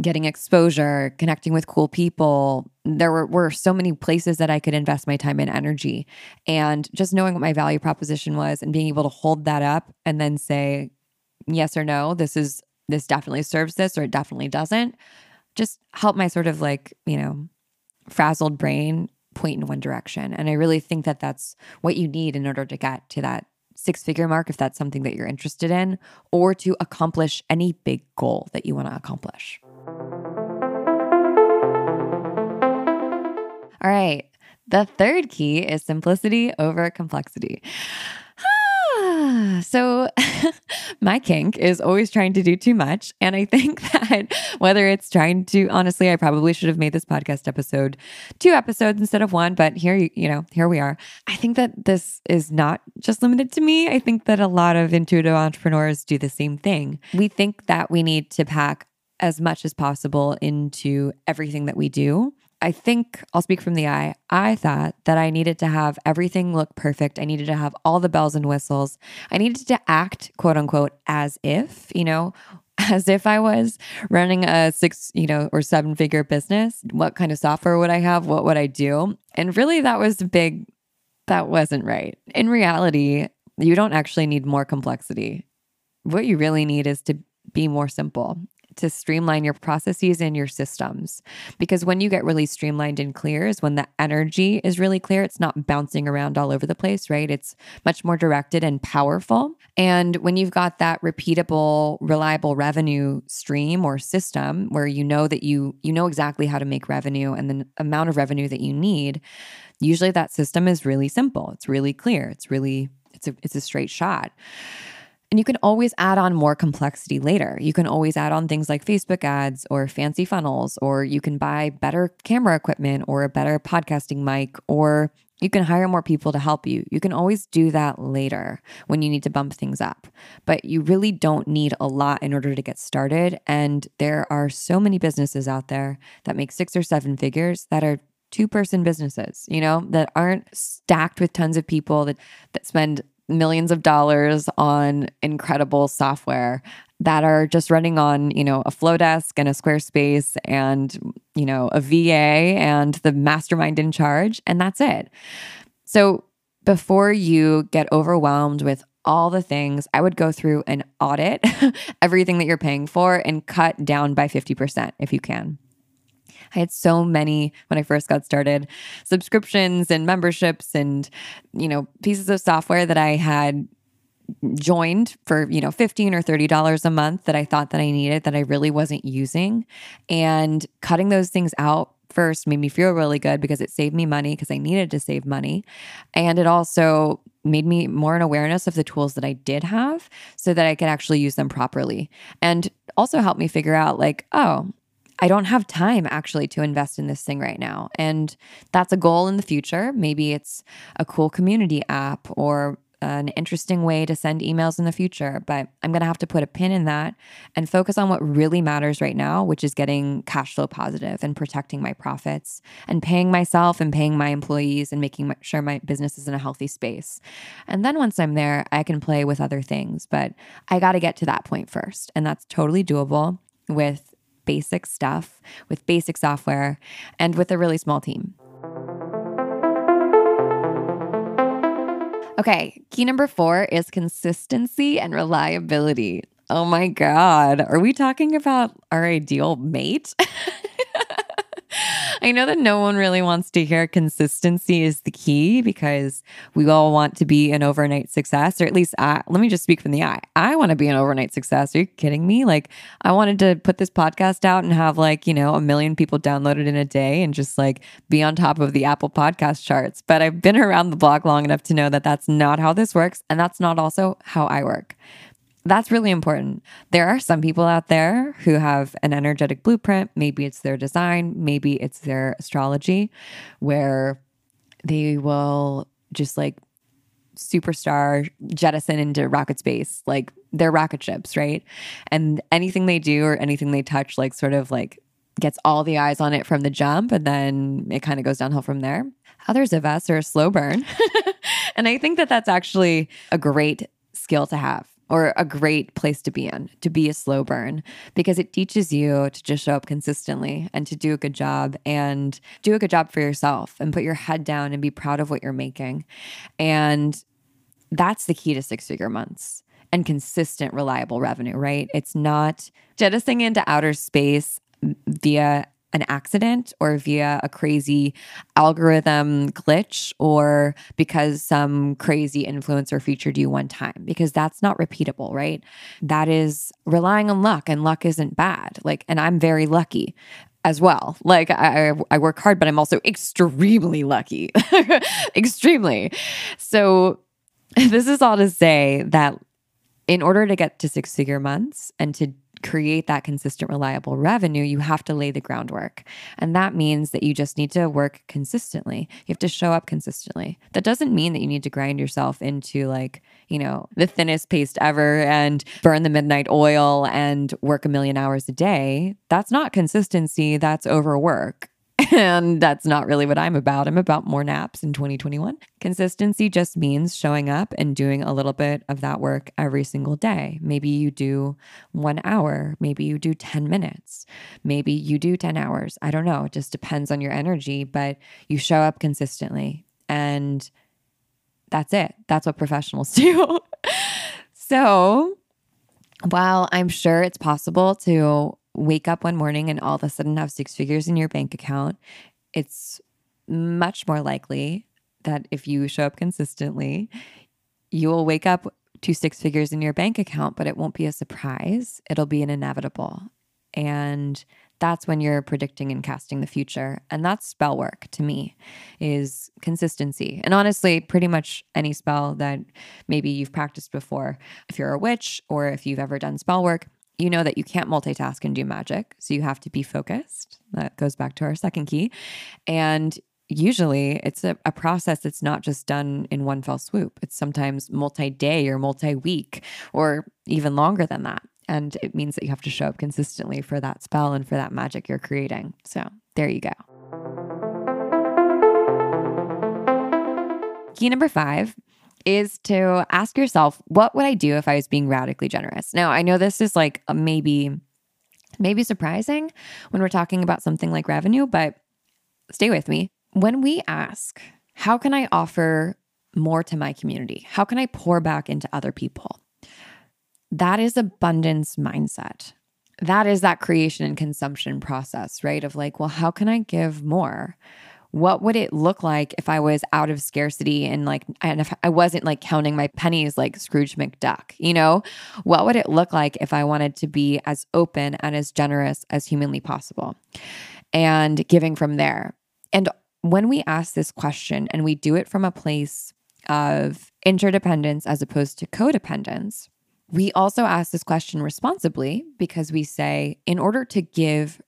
getting exposure, connecting with cool people. There were, were so many places that I could invest my time and energy. And just knowing what my value proposition was and being able to hold that up and then say, yes or no, this is, this definitely serves this or it definitely doesn't, just help my sort of like, you know, frazzled brain point in one direction. And I really think that that's what you need in order to get to that six figure mark if that's something that you're interested in, or to accomplish any big goal that you want to accomplish. All right. The third key is simplicity over complexity. <sighs> so, <laughs> my kink is always trying to do too much. And I think <laughs> that whether it's trying to, honestly, I probably should have made this podcast episode two episodes instead of one, but here, you know, here we are. I think that this is not just limited to me. I think that a lot of intuitive entrepreneurs do the same thing. We think that we need to pack as much as possible into everything that we do. I think I'll speak from the eye. I thought that I needed to have everything look perfect. I needed to have all the bells and whistles. I needed to act, quote unquote, as if, you know, <laughs> as if I was running a six, you know, or seven figure business. What kind of software would I have? What would I do? And really, that was big, that wasn't right. In reality, you don't actually need more complexity. What you really need is to be more simple to streamline your processes and your systems. Because when you get really streamlined and clear is when the energy is really clear. It's not bouncing around all over the place, right? It's much more directed and powerful. And when you've got that repeatable, reliable revenue stream or system where you know that you you know exactly how to make revenue and the amount of revenue that you need, usually that system is really simple. It's really clear. It's really it's a it's a straight shot. And you can always add on more complexity later. You can always add on things like Facebook ads or fancy funnels, or you can buy better camera equipment or a better podcasting mic, or you can hire more people to help you. You can always do that later when you need to bump things up. But you really don't need a lot in order to get started. And there are so many businesses out there that make six or seven figures that are two person businesses, you know, that aren't stacked with tons of people that that spend millions of dollars on incredible software that are just running on, you know, a Flodesk and a Squarespace and, you know, a VA and the mastermind in charge, and that's it. So before you get overwhelmed with all the things, I would go through and audit <laughs> everything that you're paying for and cut down by 50% if you can. I had so many when I first got started. Subscriptions and memberships and, you know, pieces of software that I had joined for you know 15 or 30 dollars a month that I thought that I needed that I really wasn't using. And cutting those things out first made me feel really good because it saved me money because I needed to save money. And it also made me more an awareness of the tools that I did have so that I could actually use them properly. And also helped me figure out like oh I don't have time actually to invest in this thing right now. And that's a goal in the future. Maybe it's a cool community app or an interesting way to send emails in the future, but I'm going to have to put a pin in that and focus on what really matters right now, which is getting cash flow positive and protecting my profits and paying myself and paying my employees and making sure my business is in a healthy space. And then once I'm there, I can play with other things, but I got to get to that point first. And that's totally doable with basic stuff with basic software and with a really small team. Okay, key number four is consistency and reliability. Oh my God. Are we talking about our ideal mate? <laughs> <laughs> I know that no one really wants to hear consistency is the key because we all want to be an overnight success, or at least I, let me just speak from the eye. I want to be an overnight success. Are you kidding me? Like, I wanted to put this podcast out and have like, you know, a million people download it in a day and just like be on top of the Apple podcast charts. But I've been around the block long enough to know that that's not how this works. And that's not also how I work. That's really important. There are some people out there who have an energetic blueprint. Maybe it's their design, maybe it's their astrology, where they will just like superstar jettison into rocket space like they're rocket ships right? And anything they do or anything they touch like sort of like gets all the eyes on it from the jump and then it kind of goes downhill from there. Others of us are a slow burn. <laughs> And i think that that's actually a great skill to have or a great place to be in, to be a slow burn, because it teaches you to just show up consistently and to do a good job and do a good job for yourself and put your head down and be proud of what you're making. And that's the key to six figure months and consistent, reliable revenue, right? It's not jettisoning into outer space via an accident or via a crazy algorithm glitch or because some crazy influencer featured you one time because that's not repeatable, right? That is relying on luck and luck isn't bad. Like and I'm very lucky as well. Like I I work hard but I'm also extremely lucky. <laughs> extremely. So <laughs> this is all to say that in order to get to six figure months and to create that consistent, reliable revenue, you have to lay the groundwork. And that means that you just need to work consistently. You have to show up consistently. That doesn't mean that you need to grind yourself into like, you know, the thinnest paste ever and burn the midnight oil and work a million hours a day. That's not consistency, that's overwork. <laughs> And that's not really what I'm about. I'm about more naps in 2021. Consistency just means showing up and doing a little bit of that work every single day. Maybe you do one hour, maybe you do 10 minutes, maybe you do 10 hours. I don't know. It just depends on your energy, but you show up consistently. And that's it. That's what professionals <laughs> do. so, while I'm sure it's possible to wake up one morning and all of a sudden have six figures in your bank account, it's much more likely that if you show up consistently, you will wake up to six figures in your bank account, but it won't be a surprise. It'll be an inevitable. And that's when you're predicting and casting the future. And that's spell work to me is consistency. And honestly, pretty much any spell that maybe you've practiced before. If you're a witch or if you've ever done spell work, you know that you can't multitask and do magic. So you have to be focused. That goes back to our second key. And usually it's a, a, process that's not just done in one fell swoop. It's sometimes multi day or multi week or even longer than that. And it means that you have to show up consistently for that spell and for that magic you're creating. So there you go. Key number five is to ask yourself, what would I do if I was being radically generous? Now, I know this is like maybe maybe surprising when we're talking about something like revenue, but stay with me. When we ask, how can I offer more to my community? How can I pour back into other people? That is abundance mindset. That is that creation and consumption process, right? Of like, well, how can I give more? What would it look like if I was out of scarcity and like, and if I wasn't like counting my pennies like Scrooge McDuck, you know? What would it look like if I wanted to be as open and as generous as humanly possible and giving from there? And when we ask this question and we do it from a place of interdependence as opposed to codependence, we also ask this question responsibly because we say, in order to give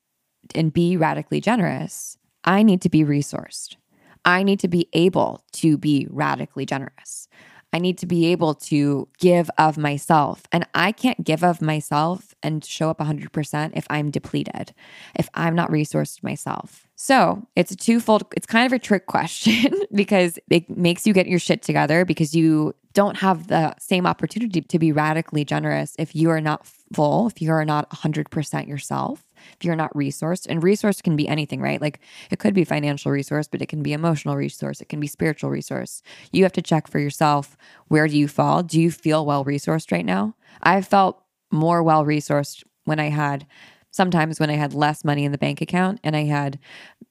and be radically generous, I need to be resourced. I need to be able to be radically generous. I need to be able to give of myself. And I can't give of myself and show up 100% if I'm depleted, if I'm not resourced myself. So it's a twofold, it's kind of a trick question <laughs> because it makes you get your shit together because you don't have the same opportunity to be radically generous if you are not full, if you are not 100% yourself if you're not resourced. And resource can be anything, right? Like it could be financial resource, but it can be emotional resource, it can be spiritual resource. You have to check for yourself where do you fall? Do you feel well resourced right now? I felt more well resourced when I had sometimes when I had less money in the bank account and I had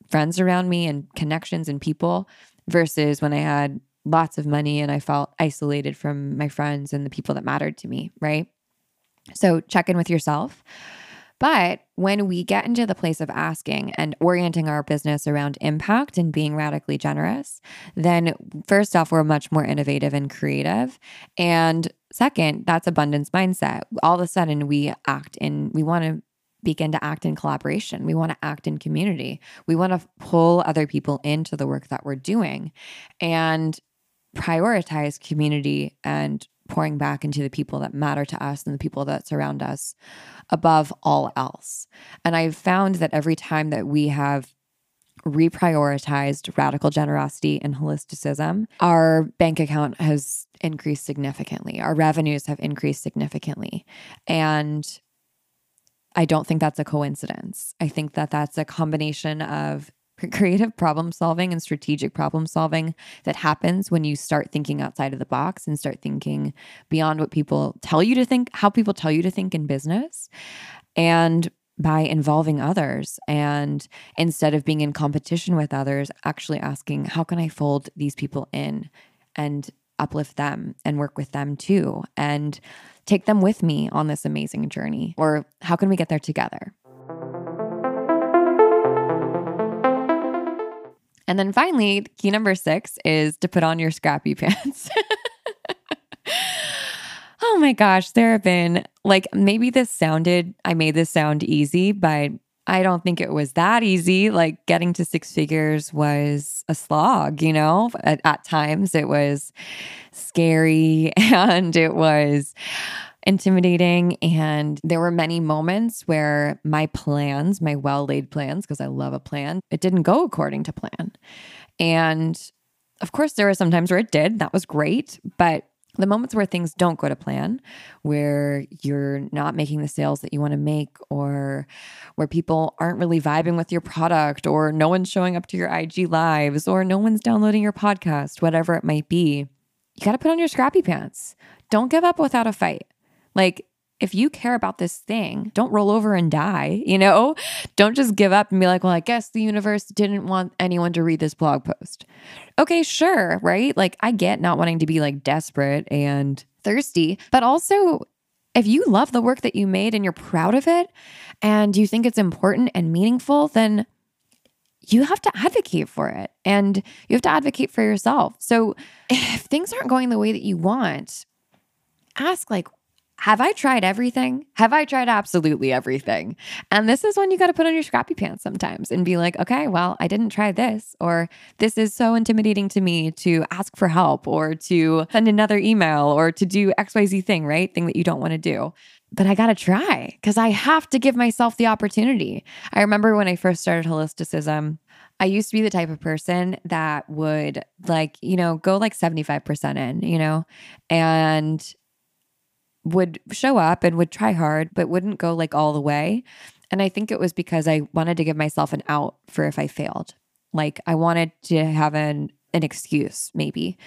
friends around me and connections and people versus when I had lots of money and I felt isolated from my friends and the people that mattered to me, right? So check in with yourself. But when we get into the place of asking and orienting our business around impact and being radically generous, then first off, we're much more innovative and creative. And second, that's abundance mindset. All of a sudden, we act in, we want to begin to act in collaboration. We want to act in community. We want to pull other people into the work that we're doing and prioritize community and pouring back into the people that matter to us and the people that surround us above all else. And I've found that every time that we have reprioritized radical generosity and holisticism, our bank account has increased significantly. Our revenues have increased significantly. And I don't think that's a coincidence. I think that that's a combination of <laughs> creative problem solving and strategic problem solving that happens when you start thinking outside of the box and start thinking beyond what people tell you to think, how people tell you to think in business. And by involving others and instead of being in competition with others, actually asking, how can I fold these people in and uplift them and work with them too? And take them with me on this amazing journey? Or how can we get there together? And then finally, key number six is to put on your scrappy <laughs> pants. oh my gosh, there have been like maybe this sounded, I made this sound easy, but I don't think it was that easy. Like getting to six figures was a slog, you know? At, at times it was scary <laughs> and it was intimidating. And there were many moments where my plans, my well laid plans, because I love a plan, it didn't go according to plan. And of course, there were some times where it did. That was great. But the moments where things don't go to plan, where you're not making the sales that you want to make, or where people aren't really vibing with your product, or no one's showing up to your IG lives, or no one's downloading your podcast, whatever it might be, you got to put on your scrappy pants. Don't give up without a fight. Like, if you care about this thing, don't roll over and die, you know? Don't just give up and be like, well, I guess the universe didn't want anyone to read this blog post. Okay, sure, right? Like, I get not wanting to be like desperate and thirsty, but also if you love the work that you made and you're proud of it and you think it's important and meaningful, then you have to advocate for it and you have to advocate for yourself. So if things aren't going the way that you want, ask like have I tried everything? Have I tried absolutely everything? And this is when you got to put on your scrappy pants sometimes and be like, okay, well, I didn't try this, or this is so intimidating to me to ask for help, or to send another email, or to do XYZ thing, right? Thing that you don't want to do. But I got to try because I have to give myself the opportunity. I remember when I first started holisticism, I used to be the type of person that would like, you know, go like 75% in, you know, and would show up and would try hard, but wouldn't go like all the way. And I think it was because I wanted to give myself an out for if I failed. Like I wanted to have an an excuse, maybe.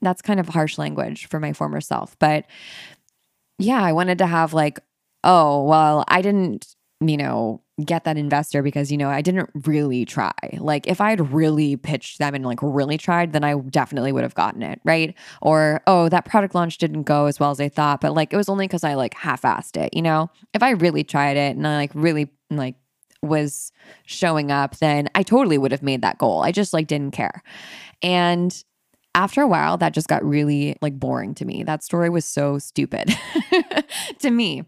That's kind of harsh language for my former self. But yeah, I wanted to have like, oh, well, I didn't, you know, get that investor because you know I didn't really try. Like if I'd really pitched them and like really tried, then I definitely would have gotten it, right? Or oh, that product launch didn't go as well as I thought, but like it was only cuz I like half-assed it, you know? If I really tried it and I like really like was showing up, then I totally would have made that goal. I just like didn't care. And after a while that just got really like boring to me. That story was so stupid <laughs> to me.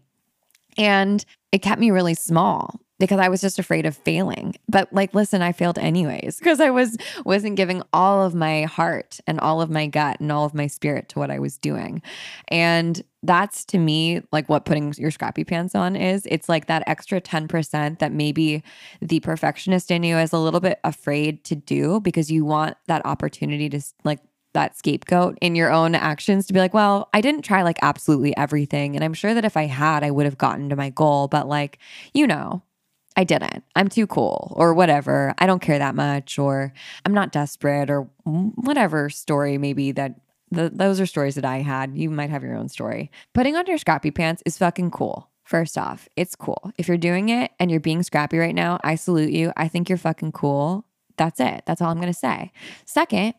And it kept me really small because I was just afraid of failing. But like listen, I failed anyways <laughs> because I was wasn't giving all of my heart and all of my gut and all of my spirit to what I was doing. And that's to me like what putting your scrappy pants on is. It's like that extra 10% that maybe the perfectionist in you is a little bit afraid to do because you want that opportunity to like that scapegoat in your own actions to be like, well, I didn't try like absolutely everything. And I'm sure that if I had, I would have gotten to my goal. But like, you know, I didn't. I'm too cool or whatever. I don't care that much or I'm not desperate or whatever story maybe that the, those are stories that I had. You might have your own story. Putting on your scrappy pants is fucking cool. First off, it's cool. If you're doing it and you're being scrappy right now, I salute you. I think you're fucking cool. That's it. That's all I'm going to say. Second,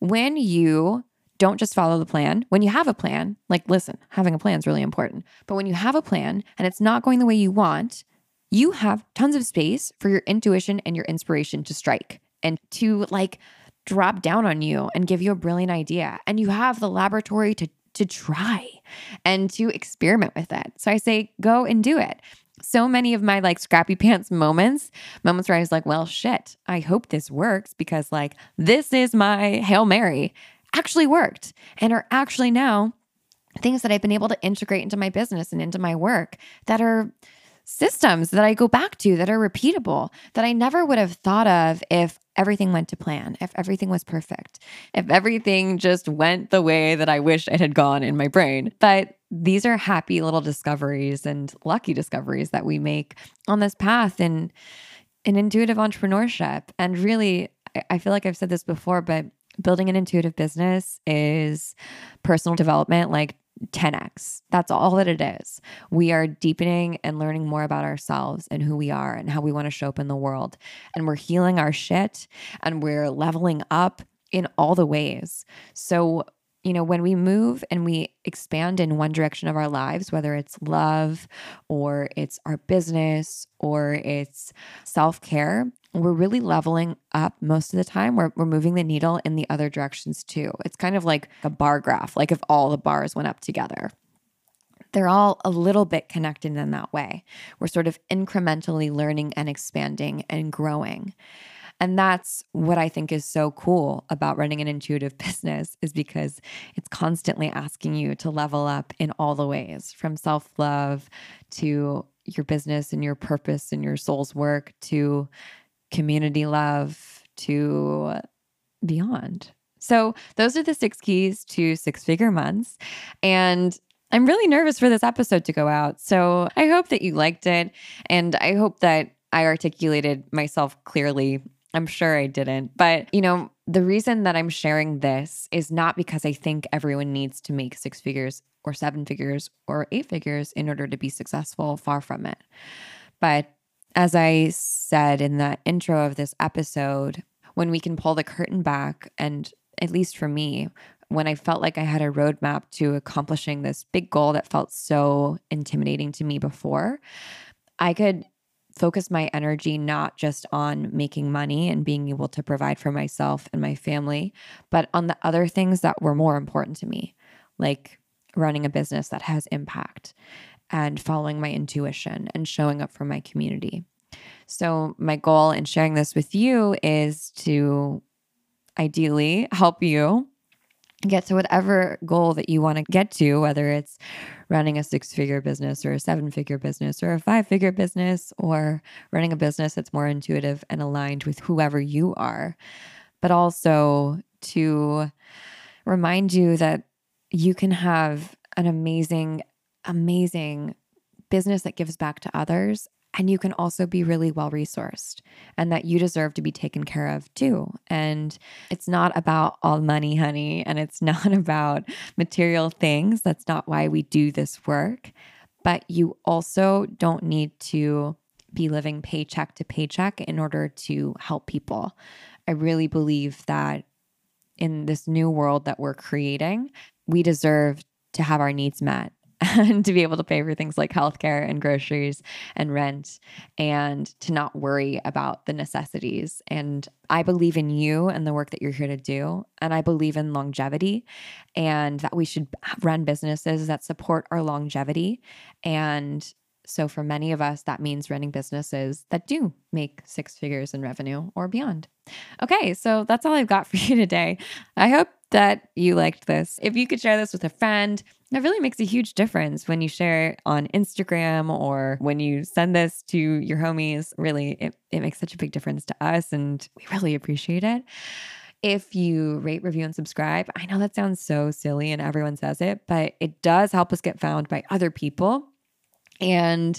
when you don't just follow the plan, when you have a plan, like listen, having a plan is really important. But when you have a plan and it's not going the way you want, you have tons of space for your intuition and your inspiration to strike and to like drop down on you and give you a brilliant idea. And you have the laboratory to to try and to experiment with it. So I say go and do it so many of my like scrappy <laughs> pants moments, moments where I was like, well, shit, I hope this works because like this is my Hail Mary actually worked and are actually now things that I've been able to integrate into my business and into my work that are systems that I go back to that are repeatable that I never would have thought of if everything went to plan, if everything was perfect, if everything just went the way that I wish it had gone in my brain. But these are happy little discoveries and lucky discoveries that we make on this path in in intuitive entrepreneurship. And really, I feel like I've said this before, but building an intuitive business is personal development like 10x. That's all that it is. We are deepening and learning more about ourselves and who we are and how we want to show up in the world. And we're healing our shit and we're leveling up in all the ways. So, you know, when we move and we expand in one direction of our lives, whether it's love or it's our business or it's self care, we're really leveling up most of the time. We're, we're moving the needle in the other directions too. It's kind of like a bar graph, like if all the bars went up together. They're all a little bit connected in that way. We're sort of incrementally learning and expanding and growing. And that's what I think is so cool about running an intuitive <laughs> business is because it's constantly asking you to level up in all the ways from self-love to your business and your purpose and your soul's work to community love to beyond. So, those are the six keys to six figure months. And I'm really nervous for this episode to go out. So, I hope that you liked it. And I hope that I articulated myself clearly. I'm sure I didn't. But, you know, the reason that I'm sharing this is not because I think everyone needs to make six figures or seven figures or eight figures in order to be successful. Far from it. But as I said in the intro of this episode, when we can pull the curtain back, and at least for me, when I felt like I had a roadmap to accomplishing this big goal that felt so intimidating to me before, I could focus my energy not just on making money and being able to provide for myself and my family, but on the other things that were more important to me, like running a business that has impact and following my intuition and showing up for my community. So, my goal in sharing this with you is to ideally help you get to whatever goal that you want to get to, whether it's running a six figure business or a seven figure business or a five figure business or running a business that's more intuitive and aligned with whoever you are, but also to remind you that you can have an amazing amazing business that gives back to others. And you can also be really well resourced and that you deserve to be taken care of too. And it's not about all money, honey, and it's <laughs> not about material things. That's not why we do this work. But you also don't need to be living paycheck to paycheck in order to help people. I really believe that in this new world that we're creating, we deserve to have our needs met and <laughs> to be able to pay for things like healthcare and groceries and rent and to not worry about the necessities. And I believe in you and the work that you're here to do. And I believe in longevity and that we should run businesses that support our longevity. And so, for many of us, that means running businesses that do make six figures in revenue or beyond. Okay, so that's all I've got <laughs> for you today. I hope that you liked this. If you could share this with a friend, that really makes a huge difference when you share it on Instagram or when you send this to your homies. Really, it, it makes such a big difference to us, and we really appreciate it. If you rate, review, and subscribe, I know that sounds so silly and everyone says it, but it does help us get found by other people. And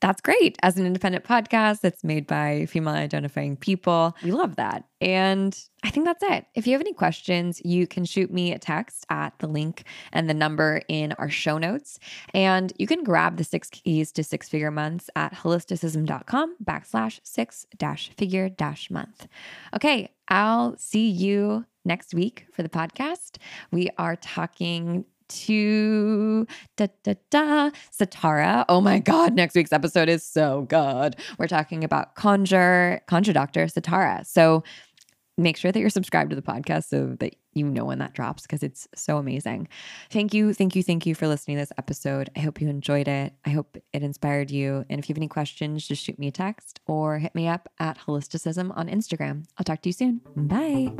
that's great. As an independent podcast that's made by female identifying people, we love that. And I think that's it. If you have any questions, you can shoot me a text at the link and the number in our show notes. And you can grab the six keys to six figure months at holisticism.com backslash six dash figure dash month. Okay, I'll see you next week for the podcast. We are talking to da da da Satara. Oh my god, next week's episode is so good. We're talking about Conjure, Conjure Doctor Satara. So make sure that you're subscribed to the podcast so that you know when that drops because it's so amazing. Thank you, thank you, thank you for listening to this episode. I hope you enjoyed it. I hope it inspired you. And if you have any questions, just shoot me a text or hit me up at Holisticism on Instagram. I'll talk to you soon. Bye.